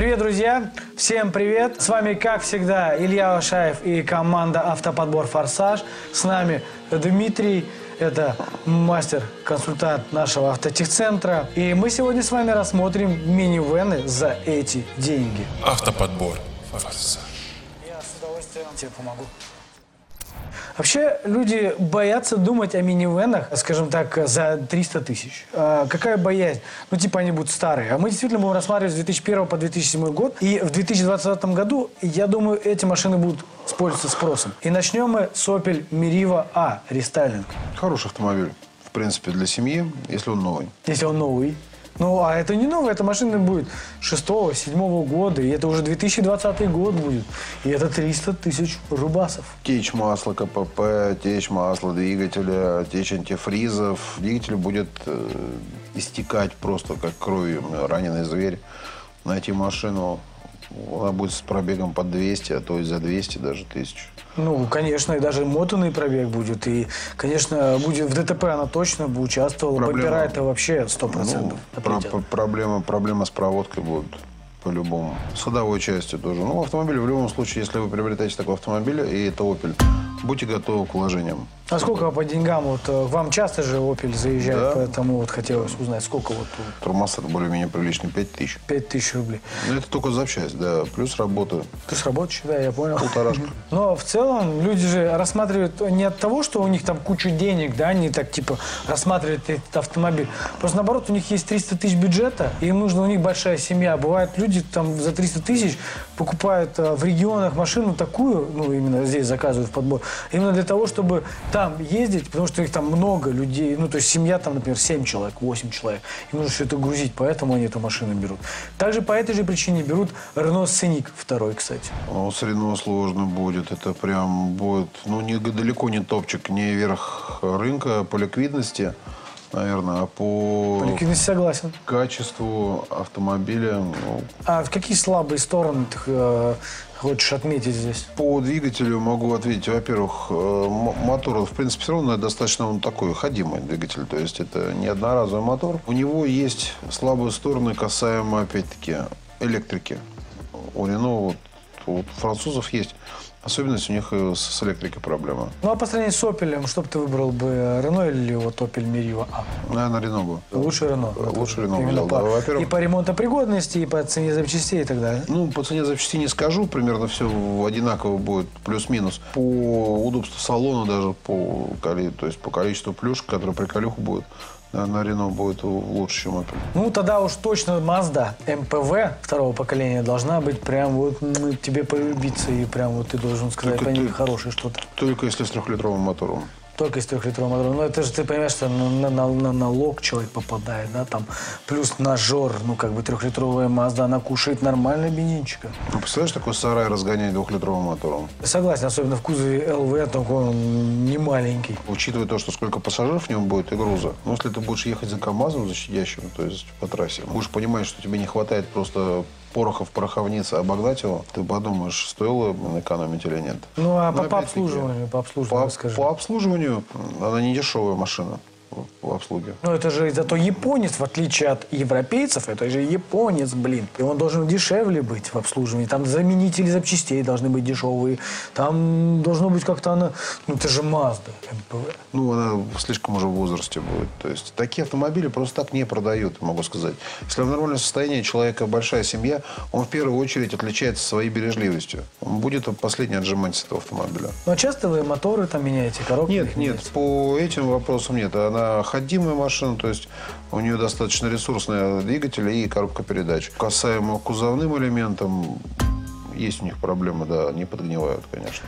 Привет, друзья! Всем привет! С вами, как всегда, Илья Вашаев и команда «Автоподбор Форсаж». С нами Дмитрий, это мастер-консультант нашего автотехцентра. И мы сегодня с вами рассмотрим минивены за эти деньги. Автоподбор. Форсаж. Я с удовольствием тебе помогу. Вообще люди боятся думать о минивенах, скажем так, за 300 тысяч. А какая боязнь? Ну, типа они будут старые. А мы действительно будем рассматривать с 2001 по 2007 год. И в 2020 году, я думаю, эти машины будут пользоваться спросом. И начнем мы с Opel Meriva A рестайлинг. Хороший автомобиль, в принципе, для семьи, если он новый. Если он новый. Ну, а это не новая, эта машина будет 6-7 года, и это уже 2020 год будет. И это 300 тысяч рубасов. Течь масла КПП, течь масла двигателя, течь антифризов. Двигатель будет э, истекать просто как кровью раненый зверь. Найти машину, она будет с пробегом под 200, а то и за 200 даже тысяч. Ну, конечно, и даже мотанный пробег будет. И, конечно, будет в ДТП она точно бы участвовала. Проблема- Бампера это вообще 100%. Ну, про- про- проблема, проблема с проводкой будет по-любому. С ходовой частью тоже. Ну, автомобиль в любом случае, если вы приобретаете такой автомобиль, и это Opel, будьте готовы к вложениям. А сколько по деньгам? Вот э, вам часто же Opel заезжает, Да. поэтому вот хотелось узнать, сколько вот? Тормоз это более-менее приличный, 5 тысяч. 5 тысяч рублей. Ну, это только запчасть, да. Плюс работа. Ты с работающий, да, я понял. Полторашка. Но в целом люди же рассматривают не от того, что у них там куча денег, да, они так типа рассматривают этот автомобиль. Просто наоборот, у них есть 300 тысяч бюджета, и им нужно, у них большая семья. Бывает, люди там за 300 тысяч покупают э, в регионах машину такую, ну, именно здесь заказывают в подбор, именно для того, чтобы там ездить, потому что их там много людей, ну, то есть семья там, например, 7 человек, 8 человек, им нужно все это грузить, поэтому они эту машину берут. Также по этой же причине берут Renault Scenic второй, кстати. Ну, с Рено сложно будет. Это прям будет, ну, не, далеко не топчик, не верх рынка по ликвидности, наверное, а по По ликвидности согласен. качеству автомобиля. ну, А в какие слабые стороны ты э, хочешь отметить здесь? по двигателю могу ответить. Во-первых, э, мотор, в принципе, все равно достаточно он такой ходимый двигатель. То есть это не одноразовый мотор. У него есть слабые стороны касаемо, опять-таки, электрики. У Рено, вот, у французов есть особенность, у них э, с электрикой проблема. Ну а по сравнению с Opel, что бы ты выбрал бы, Renault или вот Opel Meriva А? Наверное, Рено бы. Лучше Renault. Э, лучше Именно взял, да. по, Во-первых- и по ремонтопригодности, и по цене запчастей и так далее. Ну, по цене запчастей не скажу, примерно все одинаково будет, плюс-минус. По удобству салона даже, по, то есть по количеству плюшек, которые при колюху будет, на Рено будет лучше, чем Opel. Ну, тогда уж точно Mazda MPV второго поколения должна быть прям вот м, тебе полюбиться, и прям вот ты должен сказать Только по ней ты- хорошее что-то. Только если с трехлитровым мотором. Только из трехлитрового мотора. Ну, это же ты понимаешь, что на, на, на- на налог человек попадает, да, там, плюс нажор, ну, как бы трехлитровая Mazda, она кушает нормально бензинчика. Ну, представляешь, такой сарай разгонять двухлитровым мотором? Согласен, особенно в кузове ЛВ, только он не маленький. Учитывая то, что сколько пассажиров в нем будет и груза. Ну, если ты будешь ехать за КАМАЗом, за щадящим, то есть по трассе, будешь понимать, что тебе не хватает просто пороха в пороховнице обогнать его, ты подумаешь, стоило экономить или нет. Ну, а Но по, по обслуживанию, по обслуживанию По, скажи. по обслуживанию она не дешевая машина в- обслуге. Ну, это же зато японец, в отличие от европейцев, это же японец, блин. И он должен дешевле быть в обслуживании. Там заменители запчастей должны быть дешевые. Там должно быть как-то она... Ну, это же Mazda, МПВ. Ну, она слишком уже в возрасте будет. То есть такие автомобили просто так не продают, могу сказать. Если в нормальном состоянии человека большая семья, он в первую очередь отличается своей бережливостью. Он будет последний отжимать с этого автомобиля. Ну, а часто вы моторы там меняете, коробки Нет, нет, меняете? по этим вопросам нет. Она ходимая машина, то есть у нее достаточно ресурсный двигатель и коробка передач. Касаемо кузовным элементам, есть у них проблемы, да, они подгнивают, конечно.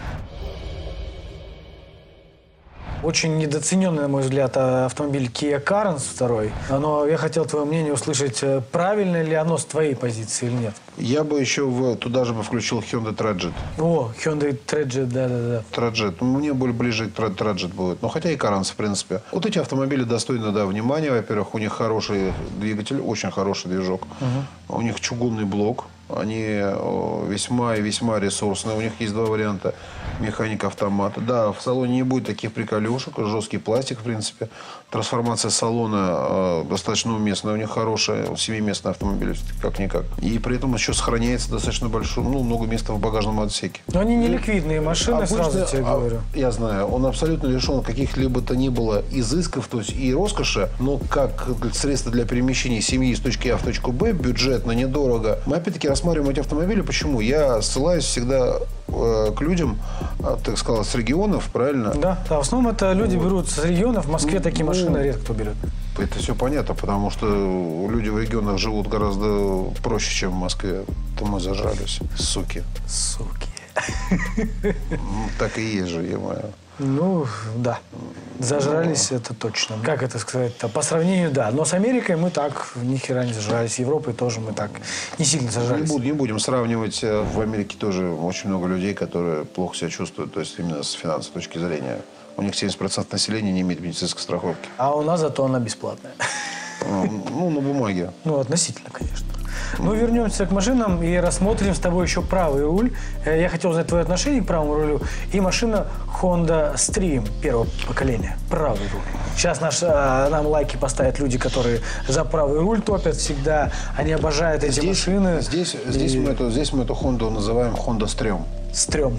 Очень недооцененный, на мой взгляд, а- автомобиль Kia Carens второй. Но я хотел твое мнение услышать, э, правильно ли оно с твоей позиции или нет. Я бы еще в, туда же бы включил Hyundai Trajet. О, Hyundai Trajet, да-да-да. Траджет. Ну, Мне более ближе Траджет будет. Ну, хотя и Каранс, в принципе. Вот эти автомобили достойны, да, внимания. Во-первых, у них хороший двигатель, очень хороший движок. У них чугунный блок. Они весьма и весьма ресурсные. У них есть два варианта механика автомата. Да, в салоне не будет таких приколюшек, жесткий пластик, в принципе. Трансформация салона э, достаточно уместная, у них хорошая, семиместный автомобиль, как-никак. И при этом еще сохраняется достаточно большое, ну, много места в багажном отсеке. Но они не ликвидные машины, Обычно, сразу тебе а, говорю. Я знаю, он абсолютно лишен каких-либо то ни было изысков, то есть и роскоши, но как средство для перемещения семьи из точки А в точку Б, бюджетно, недорого. Мы опять-таки рассматриваем эти автомобили. Почему? Я ссылаюсь всегда э, к людям, э, так сказать, с регионов, правильно? Да, да, в основном это люди берут с регионов. В Москве такие Ну, машины редко кто берет. Это все понятно, потому что люди в регионах живут гораздо проще, чем в Москве. То мы зажрались, суки. Суки. Ну, так и есть же, е-мое. Ну, да. Зажрались, это точно. Как это сказать-то? По сравнению, да. Но с Америкой мы так ни хера не зажрались. С Европой тоже мы так не сильно Не, зажрались. буд- не будем сравнивать. э, В Америке тоже очень много людей, которые плохо себя чувствуют, то есть именно с финансовой точки зрения. У них 70% населения не имеет медицинской страховки. А у нас зато она бесплатная. Э, Ну, на бумаге. Ну, относительно, конечно. Ну, вернемся к машинам и рассмотрим с тобой еще правый руль. Э, Я хотел узнать твое отношение к правому рулю. И машина Honda Stream первого поколения. Правый руль. Сейчас наш, э, нам лайки поставят люди, которые за правый руль топят всегда. Они обожают эти Здесь, машины. здесь, здесь, И мы эту, здесь мы эту Хонду называем Honda Стрём. Стрём.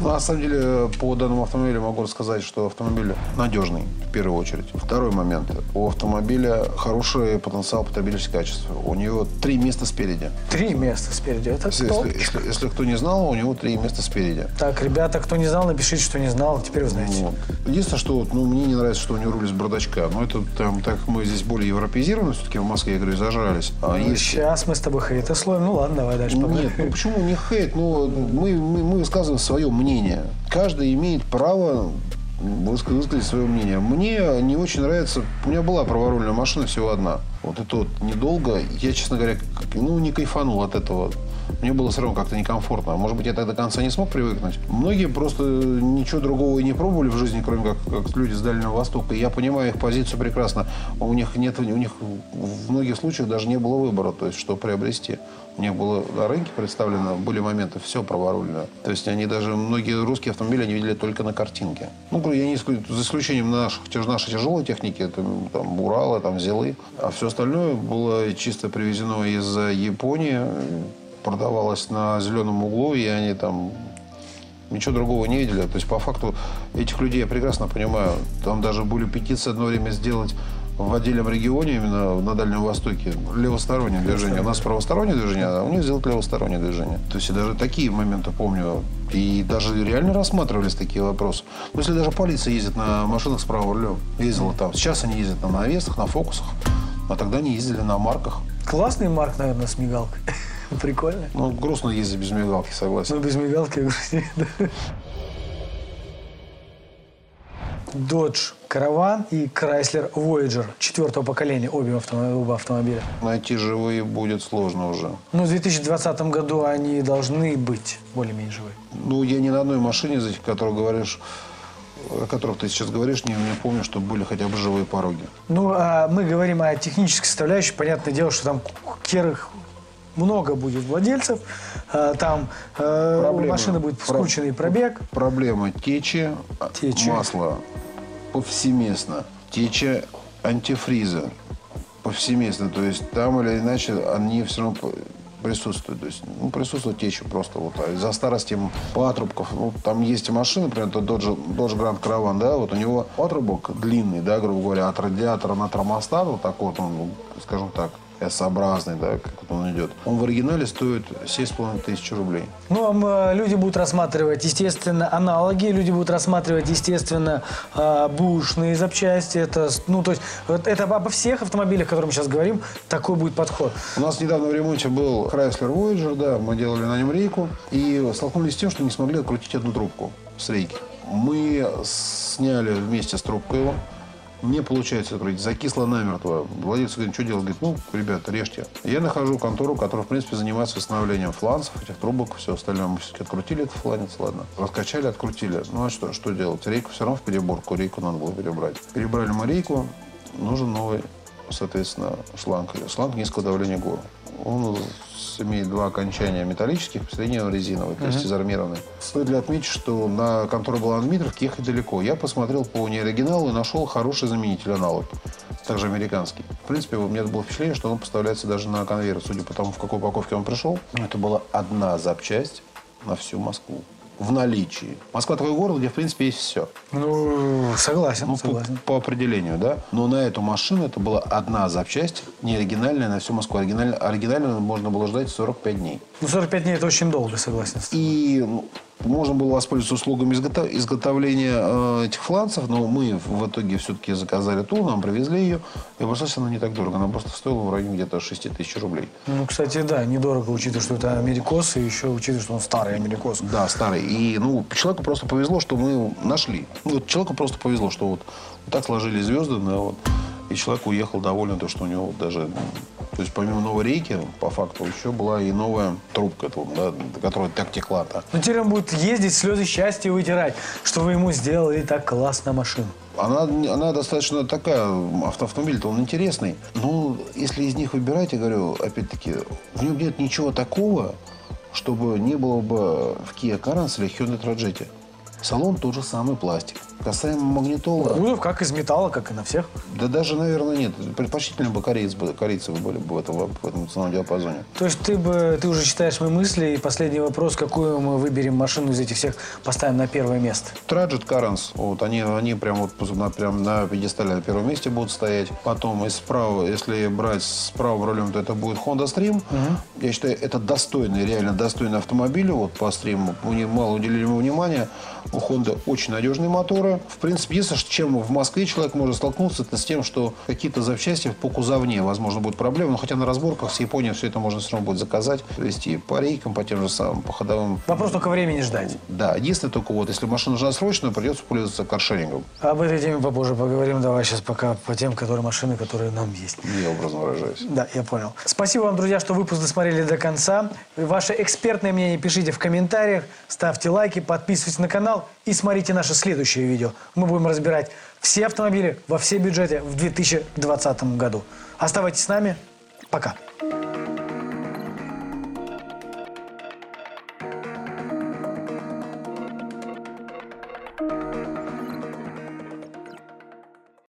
Ну, на самом деле, по данному автомобилю могу рассказать, что автомобиль надежный, в первую очередь. Второй момент. У автомобиля хороший потенциал потребительского качества. У него три места спереди. Три места спереди. Это Если, топ. если- если- кто не знал, у него три места спереди. Так, ребята, кто не знал, напишите, что не знал. Теперь вы знаете. Вот. Единственное, что ну, мне не нравится, что у него руль из бардачка. Но это там, так как мы здесь более европеизированы, все-таки в Москве, я говорю, зажрались. А есть Сейчас мы с тобой хейта слоем. Ну ладно, давай дальше. Ну. Нет, ну почему не хейт? Ну, мы, мы, мы высказываем свое мнение. Каждый имеет право выска- высказать свое мнение. Мне не очень нравится... У меня была праворульная машина всего одна. Вот это вот недолго. Я, честно говоря, ну, не кайфанул от этого. Мне было все равно как-то некомфортно. Может быть, я так до конца не смог привыкнуть. Многие просто ничего другого и не пробовали в жизни, кроме как, как люди с Дальнего Востока. И я понимаю их позицию прекрасно. У них нет, у них в многих случаях даже не было выбора, то есть что приобрести. У них было на рынке представлено, были моменты, все праворульное. То есть они даже, многие русские автомобили они видели только на картинке. Ну, я не исключ- за исключением наших, нашей тяжелой техники, это там Уралы, там Зилы. А все остальное было чисто привезено из Японии, продавалось на зеленом углу, и они там ничего другого не видели. То есть, по факту, этих людей я прекрасно понимаю. Там даже были петиции одно время сделать в отдельном регионе, именно на Дальнем Востоке, левостороннее движение. У нас правостороннее движение, а у них сделать левостороннее движение. То есть, я даже такие моменты помню. И даже реально рассматривались такие вопросы. Ну, если даже полиция ездит на машинах с правым рулем, ездила там. Сейчас они ездят на навесах, на фокусах. А тогда они ездили на марках. Классный марк, наверное, с мигалкой. Прикольно. Ну, грустно ездить без мигалки, согласен. Ну, без мигалки грустнее, да. Dodge Caravan и Chrysler Voyager четвертого поколения, обе автомобиля. Оба автомобиля. Найти живые будет сложно уже. Ну, в 2020 году они должны быть более-менее живые. Ну, я ни на одной машине из этих, которых говоришь, о которых ты сейчас говоришь, не, не помню, что были хотя бы живые пороги. Ну, а мы говорим о технической составляющей. Понятное дело, что там керых много будет владельцев. А, Там э, у Проблемы. машины будет скрученный пробег. Проблема течи, Течи. масла повсеместно. Теча антифриза повсеместно. То есть там или иначе они все равно присутствуют. То есть, ну, присутствует теча просто вот. А из-за старости патрубков. Ну, там есть машины, например, это Dodge, Dodge Grand Caravan, да, вот у него патрубок длинный, да, грубо говоря, от радиатора на термостат, вот так вот он, ну, скажем так, S-образный, да, как он идет. Он в оригинале стоит 7,5 тысяч рублей. Ну, а люди будут рассматривать, естественно, аналоги, люди будут рассматривать, естественно, а, бушные запчасти. Это, ну, то есть, это обо всех автомобилях, о которых мы сейчас говорим, такой будет подход. У нас недавно в ремонте был Chrysler Voyager, да, мы делали на нем рейку, и столкнулись с тем, что не смогли открутить одну трубку с рейки. Мы сняли вместе с трубкой его, не получается открутить, закисло намертво. Владелец говорит, что делать? Говорит, ну, ребята, режьте. Я нахожу контору, которая, в принципе, занимается восстановлением фланцев, этих трубок, все остальное. Мы все-таки открутили этот фланец, ладно. Раскачали, открутили. Ну, а что, что делать? Рейку все равно в переборку, рейку надо было перебрать. Перебрали мы рейку, нужен новый соответственно, шланг. Шланг низкого давления ГОР. Он имеет два окончания металлических, среднего резиновый, то есть изармированный. Стоит ли отметить, что на конторе была Дмитровке ехать далеко. Я посмотрел по неоригиналу и нашел хороший заменитель аналог, также американский. В принципе, у меня было впечатление, что он поставляется даже на конвейер, судя по тому, в какой упаковке он пришел. Это была одна запчасть на всю Москву в наличии. Москва такой город, где, в принципе, есть все. Ну, согласен, Ну, по, согласен. по определению, да. Но на эту машину это была одна запчасть, не оригинальная на всю Москву. Оригинально, оригинальную можно было ждать 45 дней. Ну, 45 дней это очень долго, согласен. И ну, можно было воспользоваться услугами изгото- изготовления э, этих фланцев, но мы в итоге все-таки заказали ту, нам привезли ее. И обошлась она не так дорого. Она просто стоила в районе где-то 6 тысяч рублей. Ну, кстати, да, недорого, учитывая, что это америкос, и еще учитывая, что он старый америкос. Да, старый. И ну, человеку просто повезло, что мы нашли. Ну, вот человеку просто повезло, что вот, вот так сложились звезды, да, вот, и человек уехал доволен, то, что у него вот даже... То есть помимо новой рейки, по факту, еще была и новая трубка, вот, да, которая так текла-то. Ну, теперь он будет ездить, слезы счастья вытирать, что вы ему сделали так классно машину. Она, она достаточно такая, авто, автомобиль-то он интересный. Но если из них выбирать, я говорю, опять-таки, в нем нет ничего такого, чтобы не было бы в Kia Carens или Hyundai Trajetti. Салон тот же самый пластик. Касаемо магнитолы, Кузов как из металла, как и на всех. да даже, наверное, нет. Предпочтительно бы корейцы, корейцы бы были бы в этом, в этом ценовом диапазоне. То есть ты бы, ты уже читаешь мои мысли, и последний вопрос, какую мы выберем машину из этих всех, поставим на первое место. Trajet Carens, вот, они, они прям вот на, прям на пьедестале на первом месте будут стоять. Потом, из справа, если брать с правым рулем, то это будет Honda Stream. Я считаю, это достойный, реально достойный автомобиль. Вот по стриму мало уделили ему внимания. У Honda очень надежные моторы. В принципе, единственное, с чем в Москве человек может столкнуться, это с тем, что какие-то запчасти по кузовне, возможно, будут проблемы. Но хотя на разборках с Японией все это можно все равно будет заказать, привезти по рейкам, по тем же самым, по ходовым Вопрос только времени ждать. да, единственное только вот, если машина нужна срочно, придется пользоваться каршерингом. Об этой теме попозже поговорим. Давай сейчас пока по тем, которые машины, которые нам есть. Я образно выражаюсь. Да, я понял. Спасибо вам, друзья, что выпуск досмотрели до конца. Ваше экспертное мнение пишите в комментариях, ставьте лайки, подписывайтесь на канал и смотрите наше следующее видео. Мы будем разбирать все автомобили во все бюджеты в 2020 году. Оставайтесь с нами. Пока.